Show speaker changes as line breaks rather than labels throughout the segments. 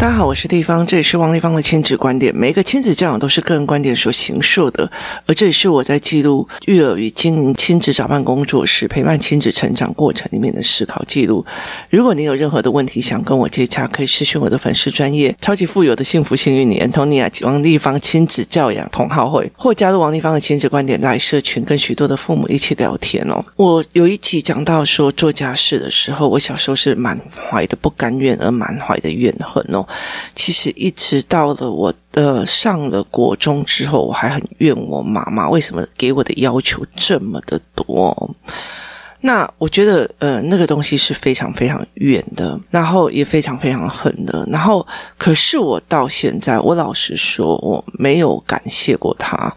大家好，我是地方，这里是王立芳的亲子观点。每一个亲子教养都是个人观点所形塑的，而这也是我在记录育儿与经营亲子早办工作时，陪伴亲子成长过程里面的思考记录。如果你有任何的问题想跟我接洽，可以私讯我的粉丝专业超级富有的幸福幸运年 Antonia 王立芳亲子教养同好会，或加入王立芳的亲子观点来社群，跟许多的父母一起聊天哦。我有一集讲到说做家事的时候，我小时候是满怀的不甘愿而满怀的怨恨哦。其实一直到了我的上了国中之后，我还很怨我妈妈为什么给我的要求这么的多。那我觉得，呃，那个东西是非常非常远的，然后也非常非常狠的。然后，可是我到现在，我老实说，我没有感谢过他。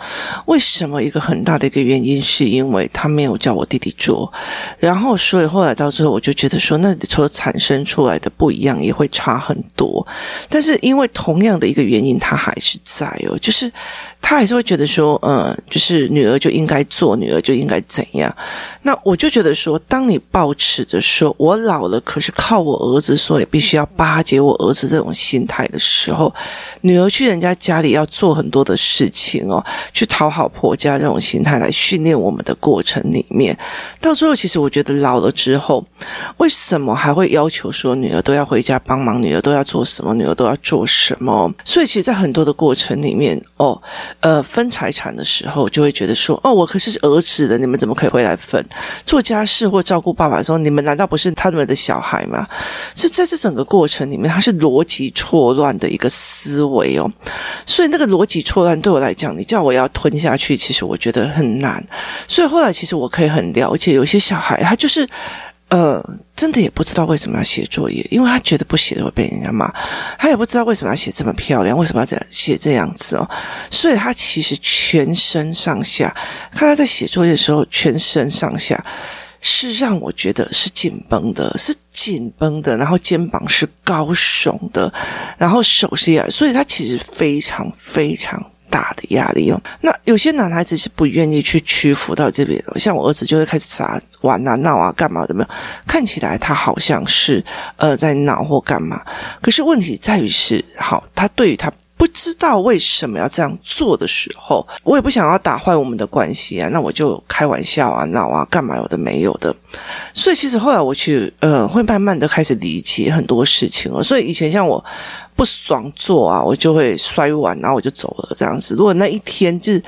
为什么？一个很大的一个原因，是因为他没有叫我弟弟做。然后，所以后来到最后，我就觉得说，那所产生出来的不一样也会差很多。但是，因为同样的一个原因，他还是在哦，就是。他还是会觉得说，嗯，就是女儿就应该做，女儿就应该怎样。那我就觉得说，当你抱持着说我老了，可是靠我儿子，所以必须要巴结我儿子这种心态的时候，女儿去人家家里要做很多的事情哦，去讨好婆家这种心态来训练我们的过程里面，到最后，其实我觉得老了之后，为什么还会要求说女儿都要回家帮忙，女儿都要做什么，女儿都要做什么？所以，其实，在很多的过程里面，哦。呃，分财产的时候，就会觉得说，哦，我可是儿子的，你们怎么可以回来分？做家事或照顾爸爸的时候，你们难道不是他们的小孩吗？是在这整个过程里面，他是逻辑错乱的一个思维哦。所以那个逻辑错乱对我来讲，你叫我要吞下去，其实我觉得很难。所以后来，其实我可以很了解，有些小孩他就是。呃，真的也不知道为什么要写作业，因为他觉得不写会被人家骂，他也不知道为什么要写这么漂亮，为什么要这写这样子哦，所以他其实全身上下，看他在写作业的时候，全身上下是让我觉得是紧绷的，是紧绷的，然后肩膀是高耸的，然后手是压，所以他其实非常非常。大的压力哦，那有些男孩子是不愿意去屈服到这边，像我儿子就会开始傻玩啊、闹啊、干嘛的没有？看起来他好像是呃在闹或干嘛，可是问题在于是，好，他对于他不知道为什么要这样做的时候，我也不想要打坏我们的关系啊，那我就开玩笑啊、闹啊、干嘛有的没有的，所以其实后来我去呃会慢慢的开始理解很多事情哦，所以以前像我。不爽做啊，我就会摔碗，然后我就走了这样子。如果那一天就是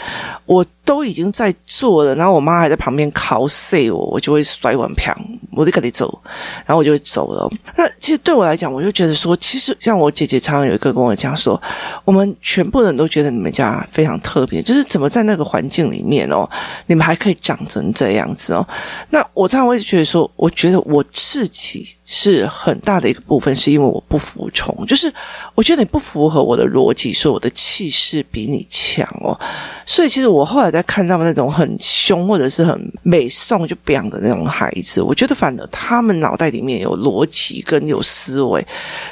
我都已经在做了，然后我妈还在旁边 cos 我，我就会摔碗啪，我就赶紧走，然后我就会走了。那其实对我来讲，我就觉得说，其实像我姐姐常常有一个跟我讲说，我们全部人都觉得你们家非常特别，就是怎么在那个环境里面哦，你们还可以长成这样子哦。那我常常会觉得说，我觉得我自己是很大的一个部分，是因为我不服从，就是。我觉得你不符合我的逻辑，说我的气势比你强哦，所以其实我后来在看到那种很凶或者是很美颂就不样的那种孩子，我觉得反而他们脑袋里面有逻辑跟有思维，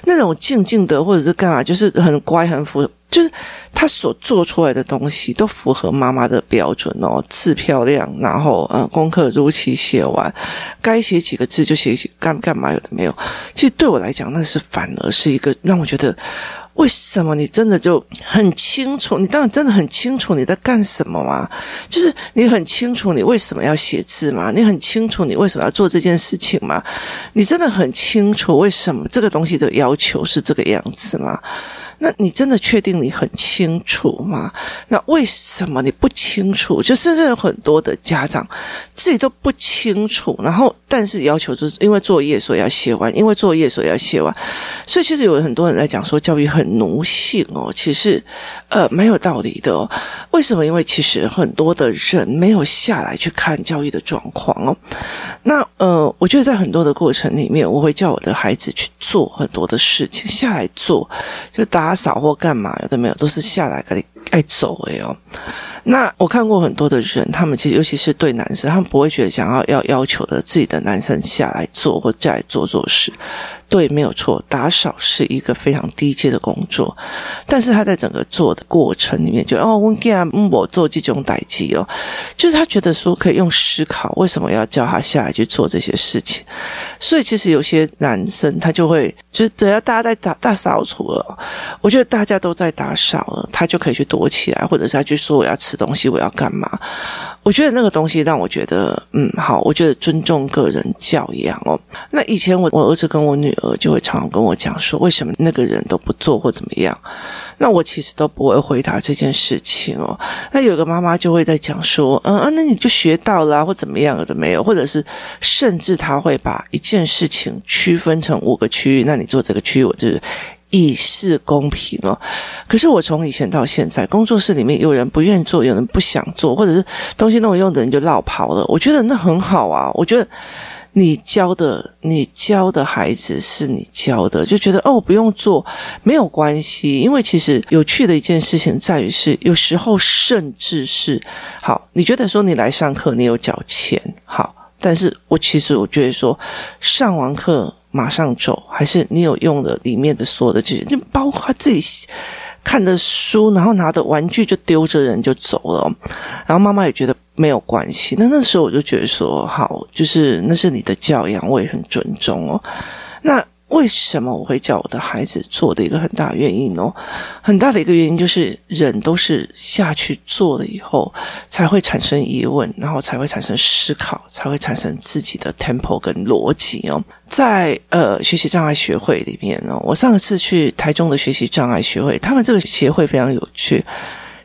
那种静静的或者是干嘛，就是很乖很符合。就是他所做出来的东西都符合妈妈的标准哦，字漂亮，然后呃功课如期写完，该写几个字就写几干干嘛有的没有。其实对我来讲，那是反而是一个让我觉得，为什么你真的就很清楚？你当然真的很清楚你在干什么吗？就是你很清楚你为什么要写字吗？你很清楚你为什么要做这件事情吗？你真的很清楚为什么这个东西的要求是这个样子吗？那你真的确定你很清楚吗？那为什么你不清楚？就甚至有很多的家长自己都不清楚，然后但是要求就是因为作业所以要写完，因为作业所以要写完。所以其实有很多人在讲说教育很奴性哦，其实呃蛮有道理的哦。为什么？因为其实很多的人没有下来去看教育的状况哦。那呃，我觉得在很多的过程里面，我会叫我的孩子去做很多的事情，下来做就打。打扫或干嘛有的没有，都是下来给你爱走的哦。那我看过很多的人，他们其实尤其是对男生，他们不会觉得想要要要求的自己的男生下来做或再做做事。对，没有错，打扫是一个非常低阶的工作，但是他在整个做的过程里面就，哦，我给他我做这种代际哦，就是他觉得说可以用思考，为什么要叫他下来去做这些事情？所以其实有些男生他就会，就是只要大家在打大扫除了，我觉得大家都在打扫了，他就可以去躲起来，或者是他就说我要吃东西，我要干嘛？我觉得那个东西让我觉得，嗯，好，我觉得尊重个人教养哦。那以前我我儿子跟我女儿。就会常常跟我讲说，为什么那个人都不做或怎么样？那我其实都不会回答这件事情哦。那有个妈妈就会在讲说，嗯啊，那你就学到了，或怎么样，有的没有，或者是甚至他会把一件事情区分成五个区域，那你做这个区域，我就是以示公平哦。可是我从以前到现在，工作室里面有人不愿做，有人不想做，或者是东西弄用的人就落跑了，我觉得那很好啊，我觉得。你教的，你教的孩子是你教的，就觉得哦，不用做，没有关系。因为其实有趣的一件事情在于是，有时候甚至是好，你觉得说你来上课，你有缴钱，好，但是我其实我觉得说，上完课马上走，还是你有用的里面的所有的这些，就包括自己。看的书，然后拿的玩具就丢着人就走了，然后妈妈也觉得没有关系。那那时候我就觉得说，好，就是那是你的教养，我也很尊重哦。那。为什么我会叫我的孩子做的一个很大原因哦？很大的一个原因就是人都是下去做了以后，才会产生疑问，然后才会产生思考，才会产生自己的 tempo 跟逻辑哦。在呃学习障碍学会里面哦，我上次去台中的学习障碍学会，他们这个协会非常有趣。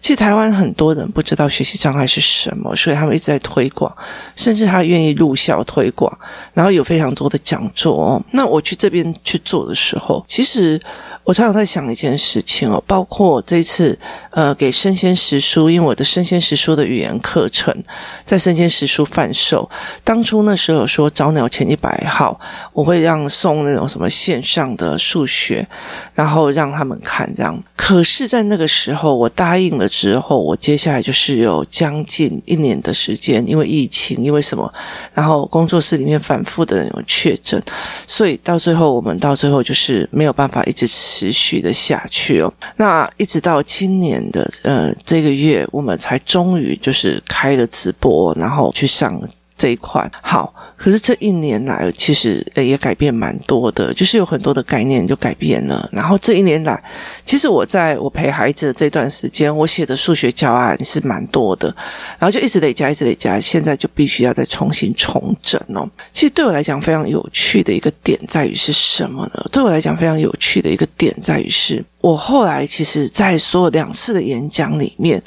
其实台湾很多人不知道学习障碍是什么，所以他们一直在推广，甚至他愿意入校推广，然后有非常多的讲座哦。那我去这边去做的时候，其实。我常常在想一件事情哦，包括这次呃给生鲜时书，因为我的生鲜时书的语言课程在生鲜时书贩售，当初那时候说早鸟前一百号，我会让送那种什么线上的数学，然后让他们看这样。可是，在那个时候我答应了之后，我接下来就是有将近一年的时间，因为疫情，因为什么，然后工作室里面反复的人有确诊，所以到最后我们到最后就是没有办法一直吃。持续的下去哦，那一直到今年的呃这个月，我们才终于就是开了直播，然后去上这一块。好。可是这一年来，其实也改变蛮多的，就是有很多的概念就改变了。然后这一年来，其实我在我陪孩子的这段时间，我写的数学教案是蛮多的，然后就一直累加，一直累加，现在就必须要再重新重整哦。其实对我来讲非常有趣的一个点在于是什么呢？对我来讲非常有趣的一个点在于是，我后来其实在所有两次的演讲里面。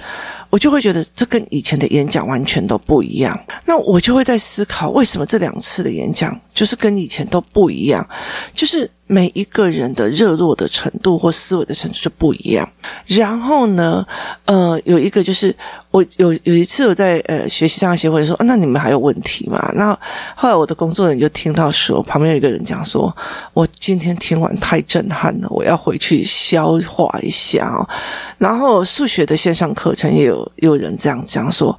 我就会觉得这跟以前的演讲完全都不一样，那我就会在思考，为什么这两次的演讲就是跟以前都不一样，就是。每一个人的热络的程度或思维的程度就不一样。然后呢，呃，有一个就是我有有一次我在呃学习上协会说，啊，那你们还有问题吗？那后来我的工作人员就听到说，旁边有一个人讲说，我今天听完太震撼了，我要回去消化一下哦。然后数学的线上课程也有有人这样讲说，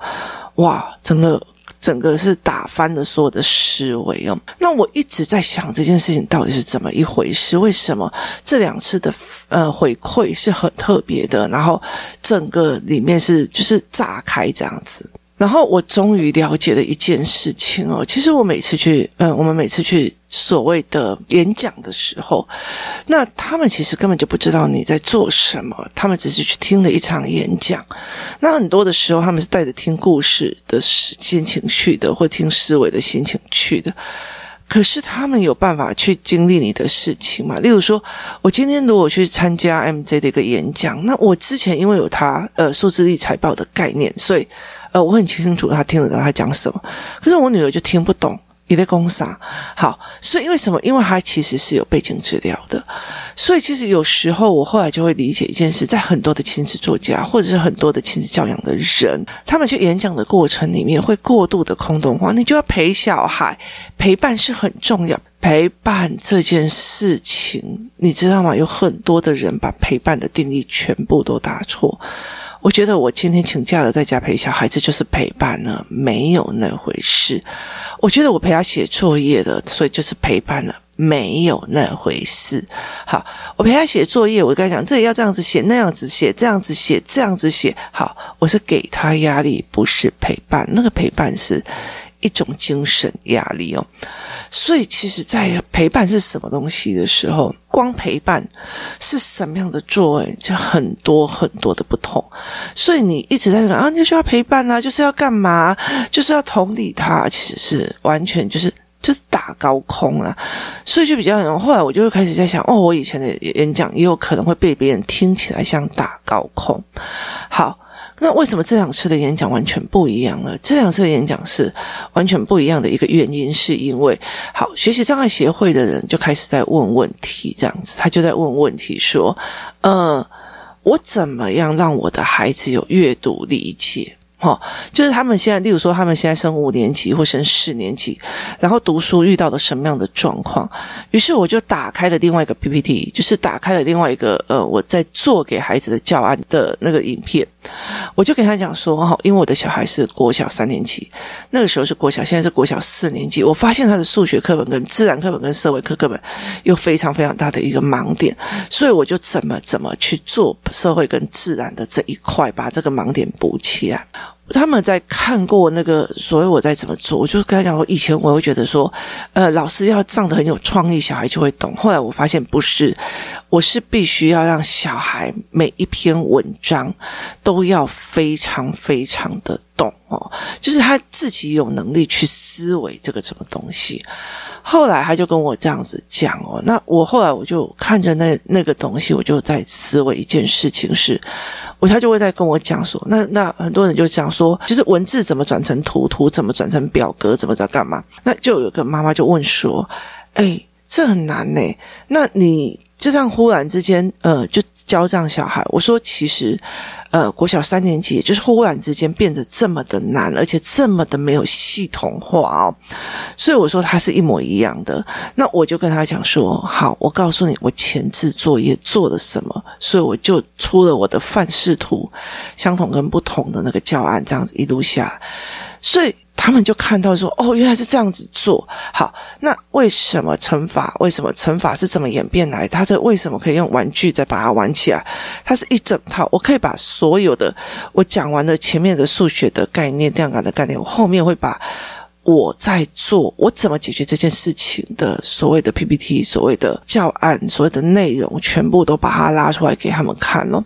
哇，整个。整个是打翻了所有的思维哦。那我一直在想这件事情到底是怎么一回事？为什么这两次的呃回馈是很特别的？然后整个里面是就是炸开这样子。然后我终于了解了一件事情哦，其实我每次去，嗯，我们每次去所谓的演讲的时候，那他们其实根本就不知道你在做什么，他们只是去听了一场演讲。那很多的时候，他们是带着听故事的心情去的，或听思维的心情去的。可是他们有办法去经历你的事情吗？例如说，我今天如果去参加 MJ 的一个演讲，那我之前因为有他呃数字力财报的概念，所以。呃，我很清楚他听得到他讲什么，可是我女儿就听不懂，你在讲啥？好，所以因为什么？因为他其实是有背景资料的，所以其实有时候我后来就会理解一件事，在很多的亲子作家或者是很多的亲子教养的人，他们去演讲的过程里面会过度的空洞化，你就要陪小孩，陪伴是很重要，陪伴这件事情，你知道吗？有很多的人把陪伴的定义全部都打错。我觉得我今天请假了，在家陪小孩子就是陪伴了，没有那回事。我觉得我陪他写作业的，所以就是陪伴了，没有那回事。好，我陪他写作业，我跟他讲，这里要这样子写，那样子写，这样子写，这样子写。好，我是给他压力，不是陪伴。那个陪伴是一种精神压力哦。所以，其实，在陪伴是什么东西的时候，光陪伴是什么样的作为，就很多很多的不同。所以，你一直在讲啊，你就需要陪伴啊，就是要干嘛，就是要同理他，其实是完全就是就是打高空啊。所以就比较有，后来我就会开始在想，哦，我以前的演讲也有可能会被别人听起来像打高空。好。那为什么这两次的演讲完全不一样呢？这两次的演讲是完全不一样的一个原因，是因为好，学习障碍协会的人就开始在问问题，这样子，他就在问问题说，呃，我怎么样让我的孩子有阅读理解？哈，就是他们现在，例如说，他们现在升五年级或升四年级，然后读书遇到了什么样的状况？于是我就打开了另外一个 PPT，就是打开了另外一个呃，我在做给孩子的教案的那个影片，我就给他讲说，哈，因为我的小孩是国小三年级，那个时候是国小，现在是国小四年级，我发现他的数学课本跟自然课本跟社会课课本有非常非常大的一个盲点，所以我就怎么怎么去做社会跟自然的这一块，把这个盲点补起来。他们在看过那个，所以我在怎么做，我就跟他讲我，以前我会觉得说，呃，老师要上的很有创意，小孩就会懂。后来我发现不是，我是必须要让小孩每一篇文章都要非常非常的懂哦，就是他自己有能力去思维这个什么东西。后来他就跟我这样子讲哦，那我后来我就看着那那个东西，我就在思维一件事情是，我他就会在跟我讲说，那那很多人就讲说，就是文字怎么转成图，图怎么转成表格，怎么在干嘛？那就有个妈妈就问说，哎，这很难呢，那你就这样忽然之间，呃，就教这样小孩，我说其实。呃，国小三年级，就是忽然之间变得这么的难，而且这么的没有系统化哦，所以我说他是一模一样的。那我就跟他讲说，好，我告诉你，我前置作业做了什么，所以我就出了我的范式图，相同跟不同的那个教案，这样子一路下，所以。他们就看到说，哦，原来是这样子做。好，那为什么乘法？为什么乘法是怎么演变来？它这为什么可以用玩具再把它玩起来？它是一整套，我可以把所有的我讲完的前面的数学的概念、量感的概念，我后面会把我在做我怎么解决这件事情的所谓的 PPT、所谓的教案、所谓的内容，全部都把它拉出来给他们看了。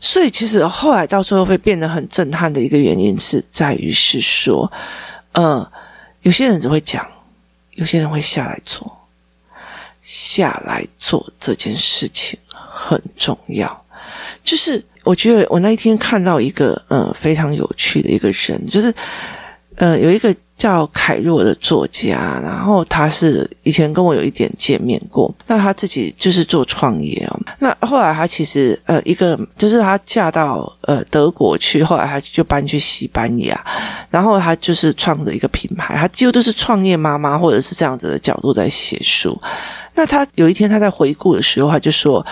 所以，其实后来到最后会变得很震撼的一个原因是在于是说，呃，有些人只会讲，有些人会下来做，下来做这件事情很重要。就是我觉得我那一天看到一个呃非常有趣的一个人，就是呃有一个。叫凯若的作家，然后他是以前跟我有一点见面过。那他自己就是做创业哦。那后来他其实呃一个就是他嫁到呃德国去，后来他就搬去西班牙，然后他就是创着一个品牌。他几乎都是创业妈妈或者是这样子的角度在写书。那他有一天他在回顾的时候，他就说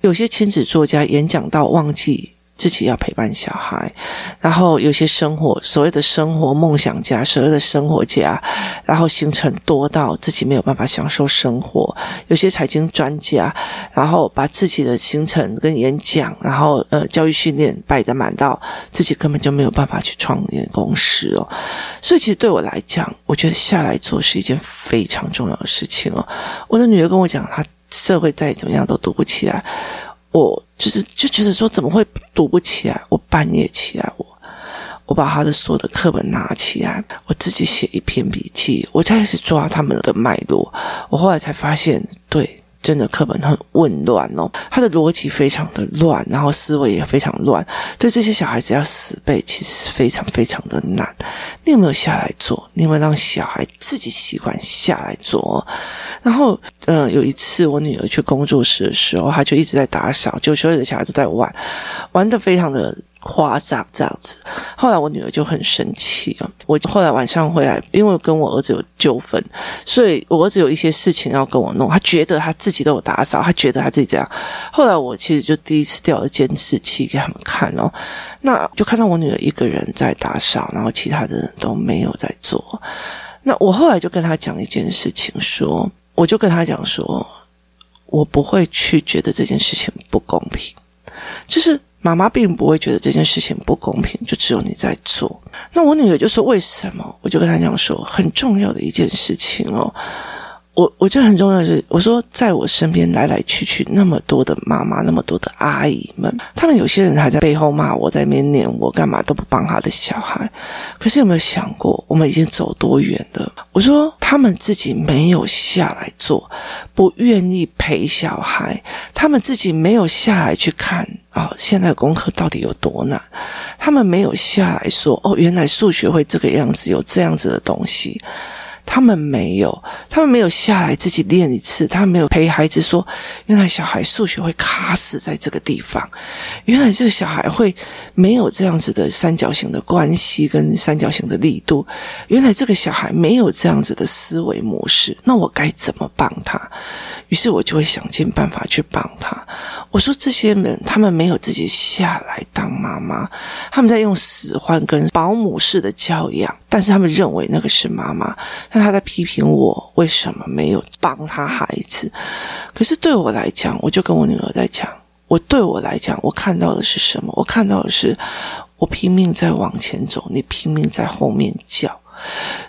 有些亲子作家演讲到忘记。自己要陪伴小孩，然后有些生活所谓的生活梦想家，所谓的生活家，然后行程多到自己没有办法享受生活。有些财经专家，然后把自己的行程跟演讲，然后呃教育训练摆得满到自己根本就没有办法去创业公司哦。所以其实对我来讲，我觉得下来做是一件非常重要的事情哦。我的女儿跟我讲，她社会再怎么样都读不起来。我就是就觉得说，怎么会读不起来？我半夜起来，我我把他的所有的课本拿起来，我自己写一篇笔记，我开始抓他们的脉络。我后来才发现，对。真的课本很混乱哦，他的逻辑非常的乱，然后思维也非常乱。对这些小孩子要死背，其实是非常非常的难。你有没有下来做？你有没有让小孩自己习惯下来做？然后，呃，有一次我女儿去工作室的时候，她就一直在打扫，就所有的小孩都在玩，玩的非常的夸张这样子，后来我女儿就很生气啊！我后来晚上回来，因为跟我儿子有纠纷，所以我儿子有一些事情要跟我弄。他觉得他自己都有打扫，他觉得他自己这样。后来我其实就第一次调了监视器给他们看哦，那就看到我女儿一个人在打扫，然后其他的人都没有在做。那我后来就跟他讲一件事情，说，我就跟他讲说，我不会去觉得这件事情不公平，就是。妈妈并不会觉得这件事情不公平，就只有你在做。那我女儿就说：“为什么？”我就跟她讲说：“很重要的一件事情哦。”我我觉得很重要的是，我说在我身边来来去去那么多的妈妈，那么多的阿姨们，他们有些人还在背后骂我，在面念我，干嘛都不帮他的小孩。可是有没有想过，我们已经走多远了？我说他们自己没有下来做，不愿意陪小孩，他们自己没有下来去看啊、哦，现在功课到底有多难？他们没有下来说哦，原来数学会这个样子，有这样子的东西。他们没有，他们没有下来自己练一次，他没有陪孩子说，原来小孩数学会卡死在这个地方，原来这个小孩会没有这样子的三角形的关系跟三角形的力度，原来这个小孩没有这样子的思维模式，那我该怎么帮他？于是我就会想尽办法去帮他。我说这些人，他们没有自己下来当妈妈，他们在用使唤跟保姆式的教养，但是他们认为那个是妈妈。他在批评我为什么没有帮他孩子？可是对我来讲，我就跟我女儿在讲，我对我来讲，我看到的是什么？我看到的是我拼命在往前走，你拼命在后面叫，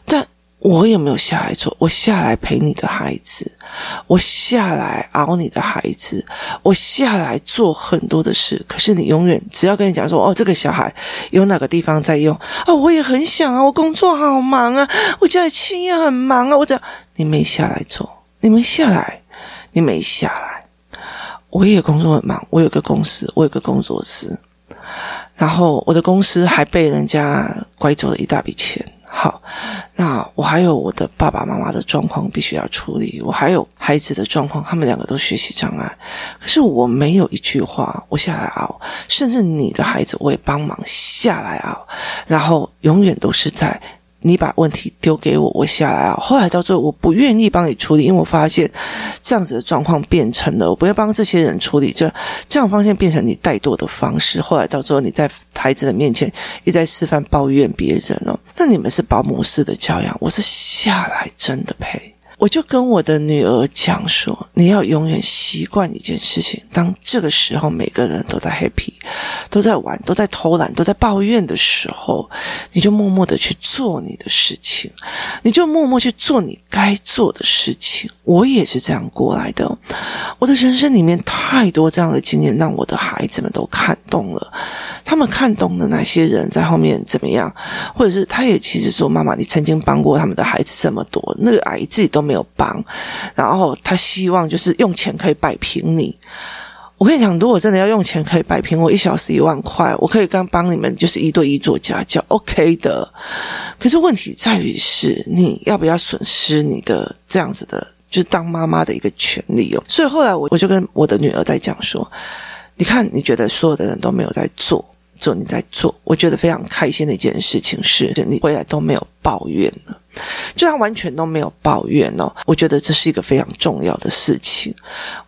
但。我有没有下来做？我下来陪你的孩子，我下来熬你的孩子，我下来做很多的事。可是你永远只要跟你讲说，哦，这个小孩有哪个地方在用，哦，我也很想啊，我工作好忙啊，我家里企业很忙啊，我讲你没下来做，你没下来，你没下来，我也工作很忙，我有个公司，我有个工作室，然后我的公司还被人家拐走了一大笔钱。好，那我还有我的爸爸妈妈的状况必须要处理，我还有孩子的状况，他们两个都学习障碍，可是我没有一句话，我下来熬，甚至你的孩子我也帮忙下来熬，然后永远都是在。你把问题丢给我，我下来啊。后来到最后，我不愿意帮你处理，因为我发现这样子的状况变成了我不要帮这些人处理，就这样方向变成你怠惰的方式。后来到最后，你在孩子的面前一再示范抱怨别人哦，那你们是保姆式的教养，我是下来真的陪。我就跟我的女儿讲说，你要永远习惯一件事情，当这个时候每个人都在 happy，都在玩，都在偷懒，都在抱怨的时候，你就默默的去做你的事情，你就默默去做你该做的事情。我也是这样过来的，我的人生里面太多这样的经验，让我的孩子们都看懂了。他们看懂了哪些人在后面怎么样，或者是他也其实说：“妈妈，你曾经帮过他们的孩子这么多，那个阿姨自己都没有帮，然后他希望就是用钱可以摆平你。”我跟你讲，如果真的要用钱可以摆平我，一小时一万块，我可以刚帮你们就是一对一做家教，OK 的。可是问题在于是你要不要损失你的这样子的，就是当妈妈的一个权利哦。所以后来我我就跟我的女儿在讲说：“你看，你觉得所有的人都没有在做。”做你在做，我觉得非常开心的一件事情是，你回来都没有抱怨了，就他完全都没有抱怨哦。我觉得这是一个非常重要的事情。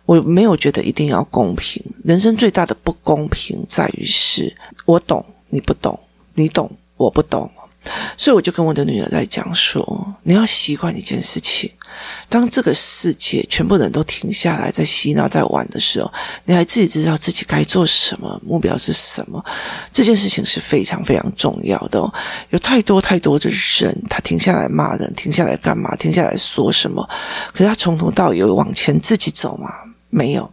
我没有觉得一定要公平，人生最大的不公平在于是，我懂你不懂，你懂我不懂。所以我就跟我的女儿在讲说，你要习惯一件事情，当这个世界全部人都停下来在嬉闹在玩的时候，你还自己知道自己该做什么，目标是什么，这件事情是非常非常重要的哦。有太多太多的人，他停下来骂人，停下来干嘛？停下来说什么？可是他从头到尾往前自己走吗？没有。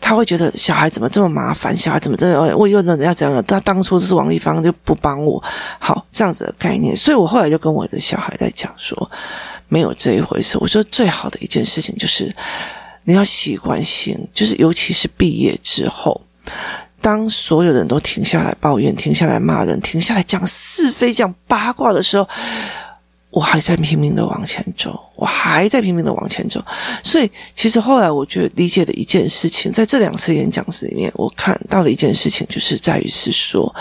他会觉得小孩怎么这么麻烦？小孩怎么这样？我又能要怎样？他当初就是王丽芳就不帮我，好这样子的概念。所以我后来就跟我的小孩在讲说，没有这一回事。我说最好的一件事情就是你要习惯性，就是尤其是毕业之后，当所有人都停下来抱怨、停下来骂人、停下来讲是非、讲八卦的时候。我还在拼命的往前走，我还在拼命的往前走。所以，其实后来我就理解的一件事情，在这两次演讲里面，我看到的一件事情，就是在于是说，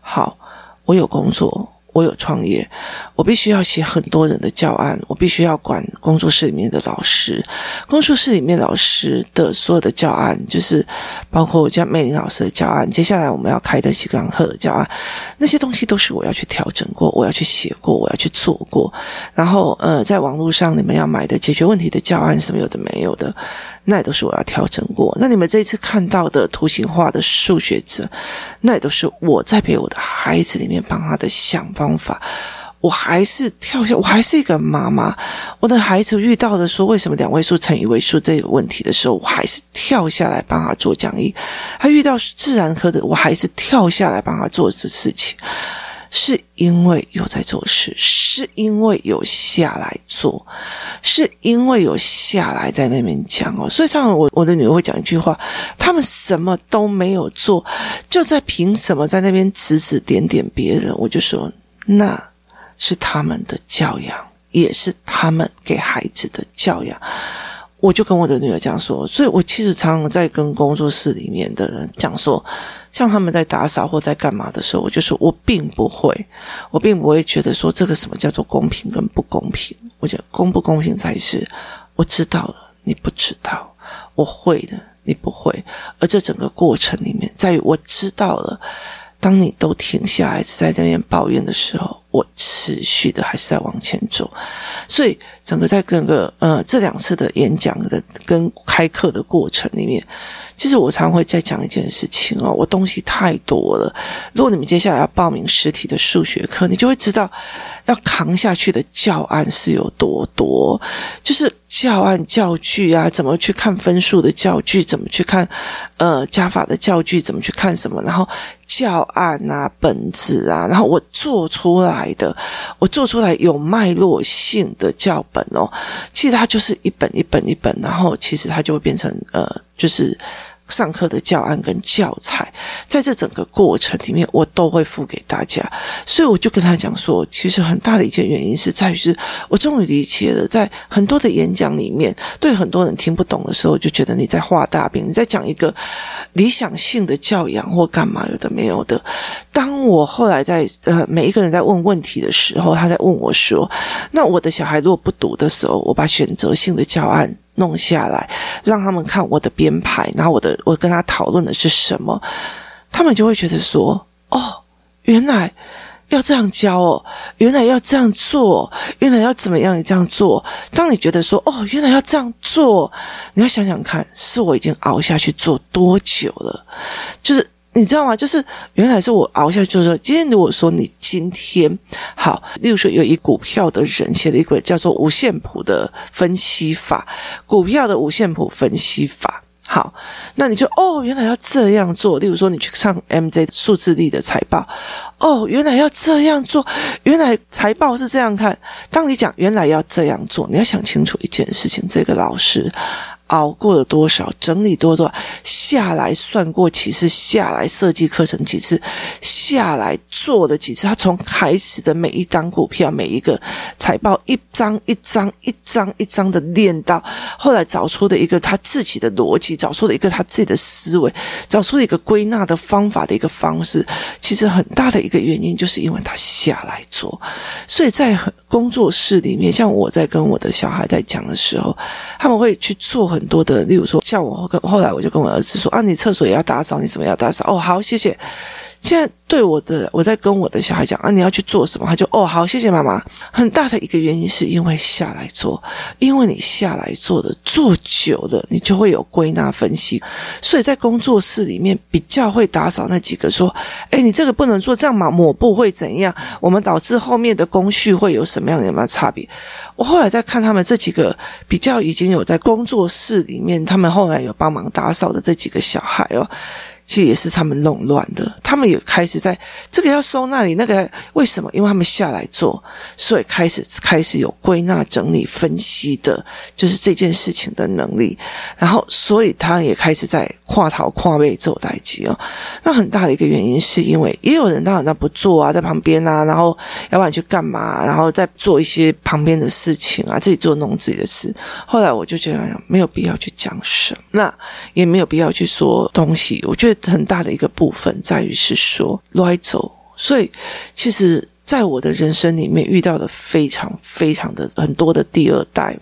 好，我有工作。我有创业，我必须要写很多人的教案，我必须要管工作室里面的老师，工作室里面老师的所有的教案，就是包括我家美玲老师的教案，接下来我们要开的几堂课的教案，那些东西都是我要去调整过，我要去写过，我要去做过，然后呃，在网络上你们要买的解决问题的教案什么有的没有的。那也都是我要调整过。那你们这一次看到的图形化的数学者，那也都是我在陪我的孩子里面帮他的想法方法。我还是跳下，我还是一个妈妈。我的孩子遇到的说为什么两位数乘一位数这个问题的时候，我还是跳下来帮他做讲义。他遇到自然科的，我还是跳下来帮他做这事情。是因为有在做事，是因为有下来做，是因为有下来在那边讲哦。所以，常我我的女儿会讲一句话：他们什么都没有做，就在凭什么在那边指指点点别人？我就说，那是他们的教养，也是他们给孩子的教养。我就跟我的女儿讲说，所以我其实常常在跟工作室里面的人讲说，像他们在打扫或在干嘛的时候，我就说我并不会，我并不会觉得说这个什么叫做公平跟不公平。我觉得公不公平才是我知道了，你不知道；我会的，你不会。而这整个过程里面，在于我知道了。当你都停下来，在这边抱怨的时候，我持续的还是在往前走。所以，整个在整个呃这两次的演讲的跟开课的过程里面，其实我常会再讲一件事情哦，我东西太多了。如果你们接下来要报名实体的数学课，你就会知道要扛下去的教案是有多多，就是。教案教具啊，怎么去看分数的教具？怎么去看呃加法的教具？怎么去看什么？然后教案啊，本子啊，然后我做出来的，我做出来有脉络性的教本哦。其实它就是一本一本一本，然后其实它就会变成呃，就是。上课的教案跟教材，在这整个过程里面，我都会付给大家。所以我就跟他讲说，其实很大的一件原因是在于，是我终于理解了，在很多的演讲里面，对很多人听不懂的时候，就觉得你在画大饼，你在讲一个理想性的教养或干嘛，有的没有的。当我后来在呃每一个人在问问题的时候，他在问我说：“那我的小孩如果不读的时候，我把选择性的教案。”弄下来，让他们看我的编排，然后我的我跟他讨论的是什么，他们就会觉得说：“哦，原来要这样教哦，原来要这样做，原来要怎么样？你这样做。”当你觉得说：“哦，原来要这样做”，你要想想看，是我已经熬下去做多久了，就是。你知道吗？就是原来是我熬下去，就是说，今天如果说你今天好，例如说有一股票的人写了一个叫做五线谱的分析法，股票的五线谱分析法，好，那你就哦，原来要这样做。例如说，你去上 MJ 数字力的财报，哦，原来要这样做，原来财报是这样看。当你讲原来要这样做，你要想清楚一件事情，这个老师。熬过了多少？整理多多下来，算过几次？下来设计课程几次？下来做了几次？他从开始的每一张股票，每一个财报，一张一张、一张一张的练到后来，找出的一个他自己的逻辑，找出了一个他自己的思维，找出了一个归纳的方法的一个方式。其实很大的一个原因，就是因为他下来做。所以在工作室里面，像我在跟我的小孩在讲的时候，他们会去做。很多的，例如说，像我跟后来我就跟我儿子说啊，你厕所也要打扫，你怎么要打扫？哦，好，谢谢。现在对我的，我在跟我的小孩讲啊，你要去做什么？他就哦，好，谢谢妈妈。很大的一个原因是因为下来做，因为你下来做的做久了，你就会有归纳分析。所以在工作室里面比较会打扫那几个说，哎，你这个不能做，这样嘛抹布会怎样？我们导致后面的工序会有什么样有没有差别？我后来在看他们这几个比较已经有在工作室里面，他们后来有帮忙打扫的这几个小孩哦。其实也是他们弄乱的，他们也开始在这个要收那里那个为什么？因为他们下来做，所以开始开始有归纳、整理、分析的，就是这件事情的能力。然后，所以他也开始在跨逃跨位做代机哦。那很大的一个原因是因为也有人当然他不做啊，在旁边啊，然后要不然去干嘛？然后再做一些旁边的事情啊，自己做弄自己的事。后来我就觉得没有必要去讲什么，那也没有必要去说东西。我觉得。很大的一个部分在于是说来走，所以其实在我的人生里面遇到的非常非常的很多的第二代，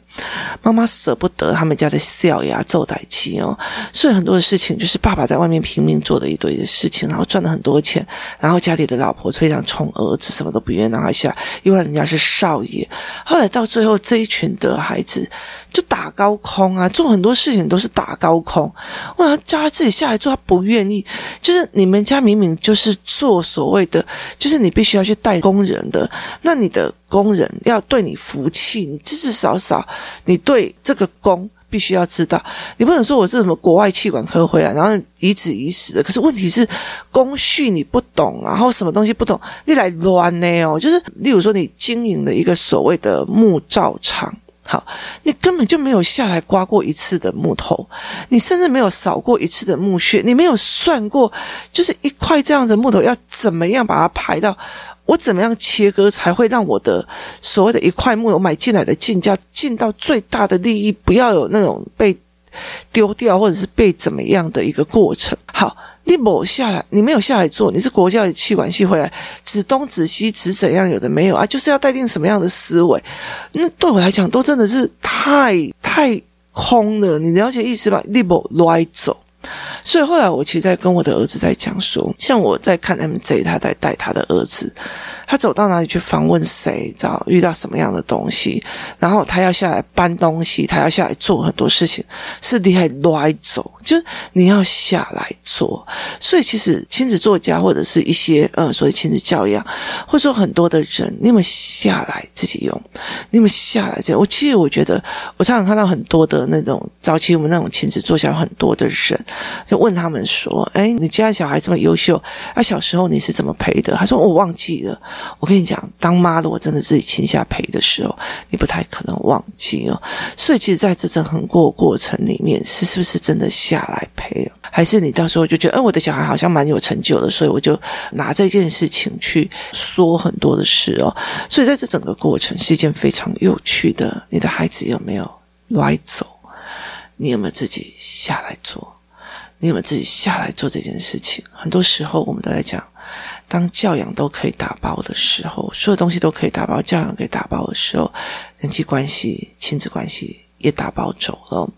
妈妈舍不得他们家的小牙做代志哦，所以很多的事情就是爸爸在外面拼命做的一堆的事情，然后赚了很多钱，然后家里的老婆非常宠儿子，什么都不愿意让他下，因为人家是少爷。后来到最后这一群的孩子。就打高空啊，做很多事情都是打高空。我要叫他自己下来做，他不愿意。就是你们家明明就是做所谓的，就是你必须要去带工工人的，那你的工人要对你服气，你至至少少你对这个工必须要知道。你不能说我是什么国外气管科回来，然后颐指颐使的。可是问题是工序你不懂，然后什么东西不懂，你来乱呢哦。就是例如说，你经营的一个所谓的木造厂。好，你根本就没有下来刮过一次的木头，你甚至没有扫过一次的木屑，你没有算过，就是一块这样的木头要怎么样把它排到，我怎么样切割才会让我的所谓的一块木头买进来的进价进到最大的利益，不要有那种被丢掉或者是被怎么样的一个过程。好。你没下来，你没有下来做，你是国教气管系回来，指东指西指怎样，有的没有啊，就是要带定什么样的思维，那对我来讲都真的是太太空了，你了解意思吧？你没来走。所以后来我其实在跟我的儿子在讲说，像我在看 MJ，他在带他的儿子，他走到哪里去访问谁，找遇到什么样的东西，然后他要下来搬东西，他要下来做很多事情，是厉害来走，就是你要下来做。所以其实亲子作家或者是一些呃所谓亲子教养，或者说很多的人，你们下来自己用，你们下来这样。我其实我觉得，我常常看到很多的那种早期我们那种亲子作家，很多的人。就问他们说：“哎，你家小孩这么优秀，啊，小时候你是怎么陪的？”他说：“我忘记了。”我跟你讲，当妈的，我真的自己亲下陪的时候，你不太可能忘记哦。所以，其实在这整横过过程里面，是是不是真的下来陪？还是你到时候就觉得，哎，我的小孩好像蛮有成就的，所以我就拿这件事情去说很多的事哦。所以，在这整个过程是一件非常有趣的。你的孩子有没有来走？你有没有自己下来做？你有没有自己下来做这件事情？很多时候，我们都在讲，当教养都可以打包的时候，所有东西都可以打包，教养可以打包的时候，人际关系、亲子关系也打包走了。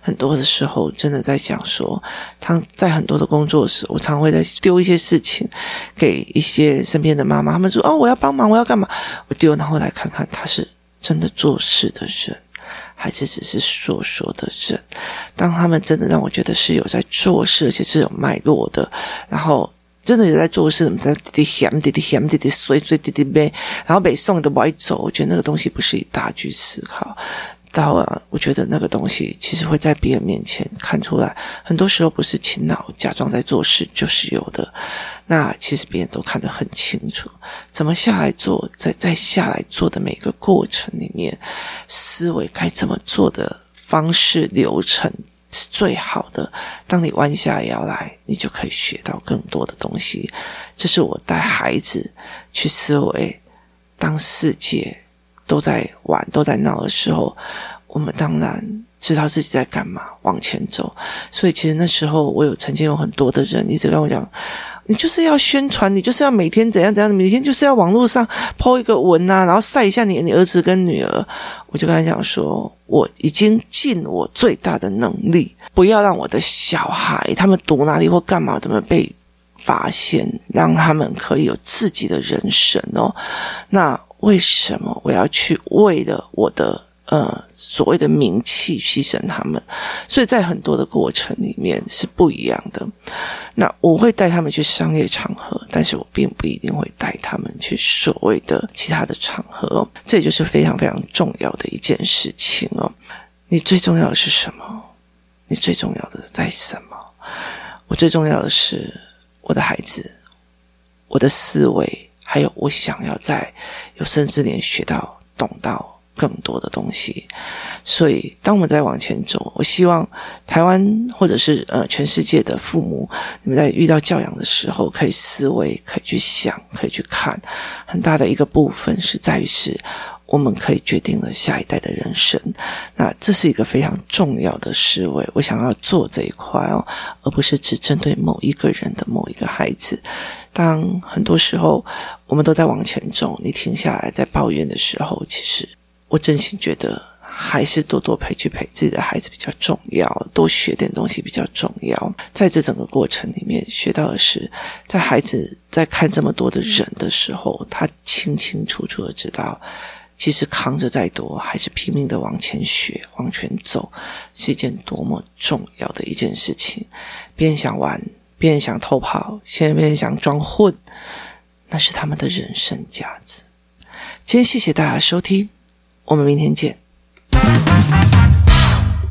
很多的时候，真的在讲说，他在很多的工作时，我常会在丢一些事情给一些身边的妈妈，他们说：“哦，我要帮忙，我要干嘛？”我丢，然后来看看他是真的做事的人。还是只是说说的人，当他们真的让我觉得是有在做事，而且是有脉络的，然后真的有在做事，怎么在滴滴响、滴滴响、滴滴碎碎、滴滴呗，然后被送的不爱走，我觉得那个东西不是一大局思考。到了，我觉得那个东西其实会在别人面前看出来，很多时候不是勤劳假装在做事就是有的。那其实别人都看得很清楚，怎么下来做，在在下来做的每个过程里面，思维该怎么做的方式流程是最好的。当你弯下腰来，你就可以学到更多的东西。这是我带孩子去思维，当世界。都在玩，都在闹的时候，我们当然知道自己在干嘛，往前走。所以，其实那时候我有曾经有很多的人一直跟我讲：“你就是要宣传，你就是要每天怎样怎样，每天就是要网络上 po 一个文啊，然后晒一下你你儿子跟女儿。”我就跟他讲说：“我已经尽我最大的能力，不要让我的小孩他们读哪里或干嘛，怎么被发现，让他们可以有自己的人生哦。”那。为什么我要去为了我的呃所谓的名气牺牲他们？所以在很多的过程里面是不一样的。那我会带他们去商业场合，但是我并不一定会带他们去所谓的其他的场合。这也就是非常非常重要的一件事情哦。你最重要的是什么？你最重要的在什么？我最重要的是我的孩子，我的思维，还有我想要在有生之年学到、懂到。更多的东西，所以当我们在往前走，我希望台湾或者是呃全世界的父母，你们在遇到教养的时候，可以思维，可以去想，可以去看。很大的一个部分是在于是，我们可以决定了下一代的人生。那这是一个非常重要的思维，我想要做这一块哦，而不是只针对某一个人的某一个孩子。当很多时候我们都在往前走，你停下来在抱怨的时候，其实。我真心觉得，还是多多陪去陪自己的孩子比较重要，多学点东西比较重要。在这整个过程里面，学到的是，在孩子在看这么多的人的时候，他清清楚楚的知道，其实扛着再多，还是拼命的往前学、往前走，是一件多么重要的一件事情。边想玩，边想偷跑，现在边想装混，那是他们的人生价值。今天谢谢大家收听。我们明天见。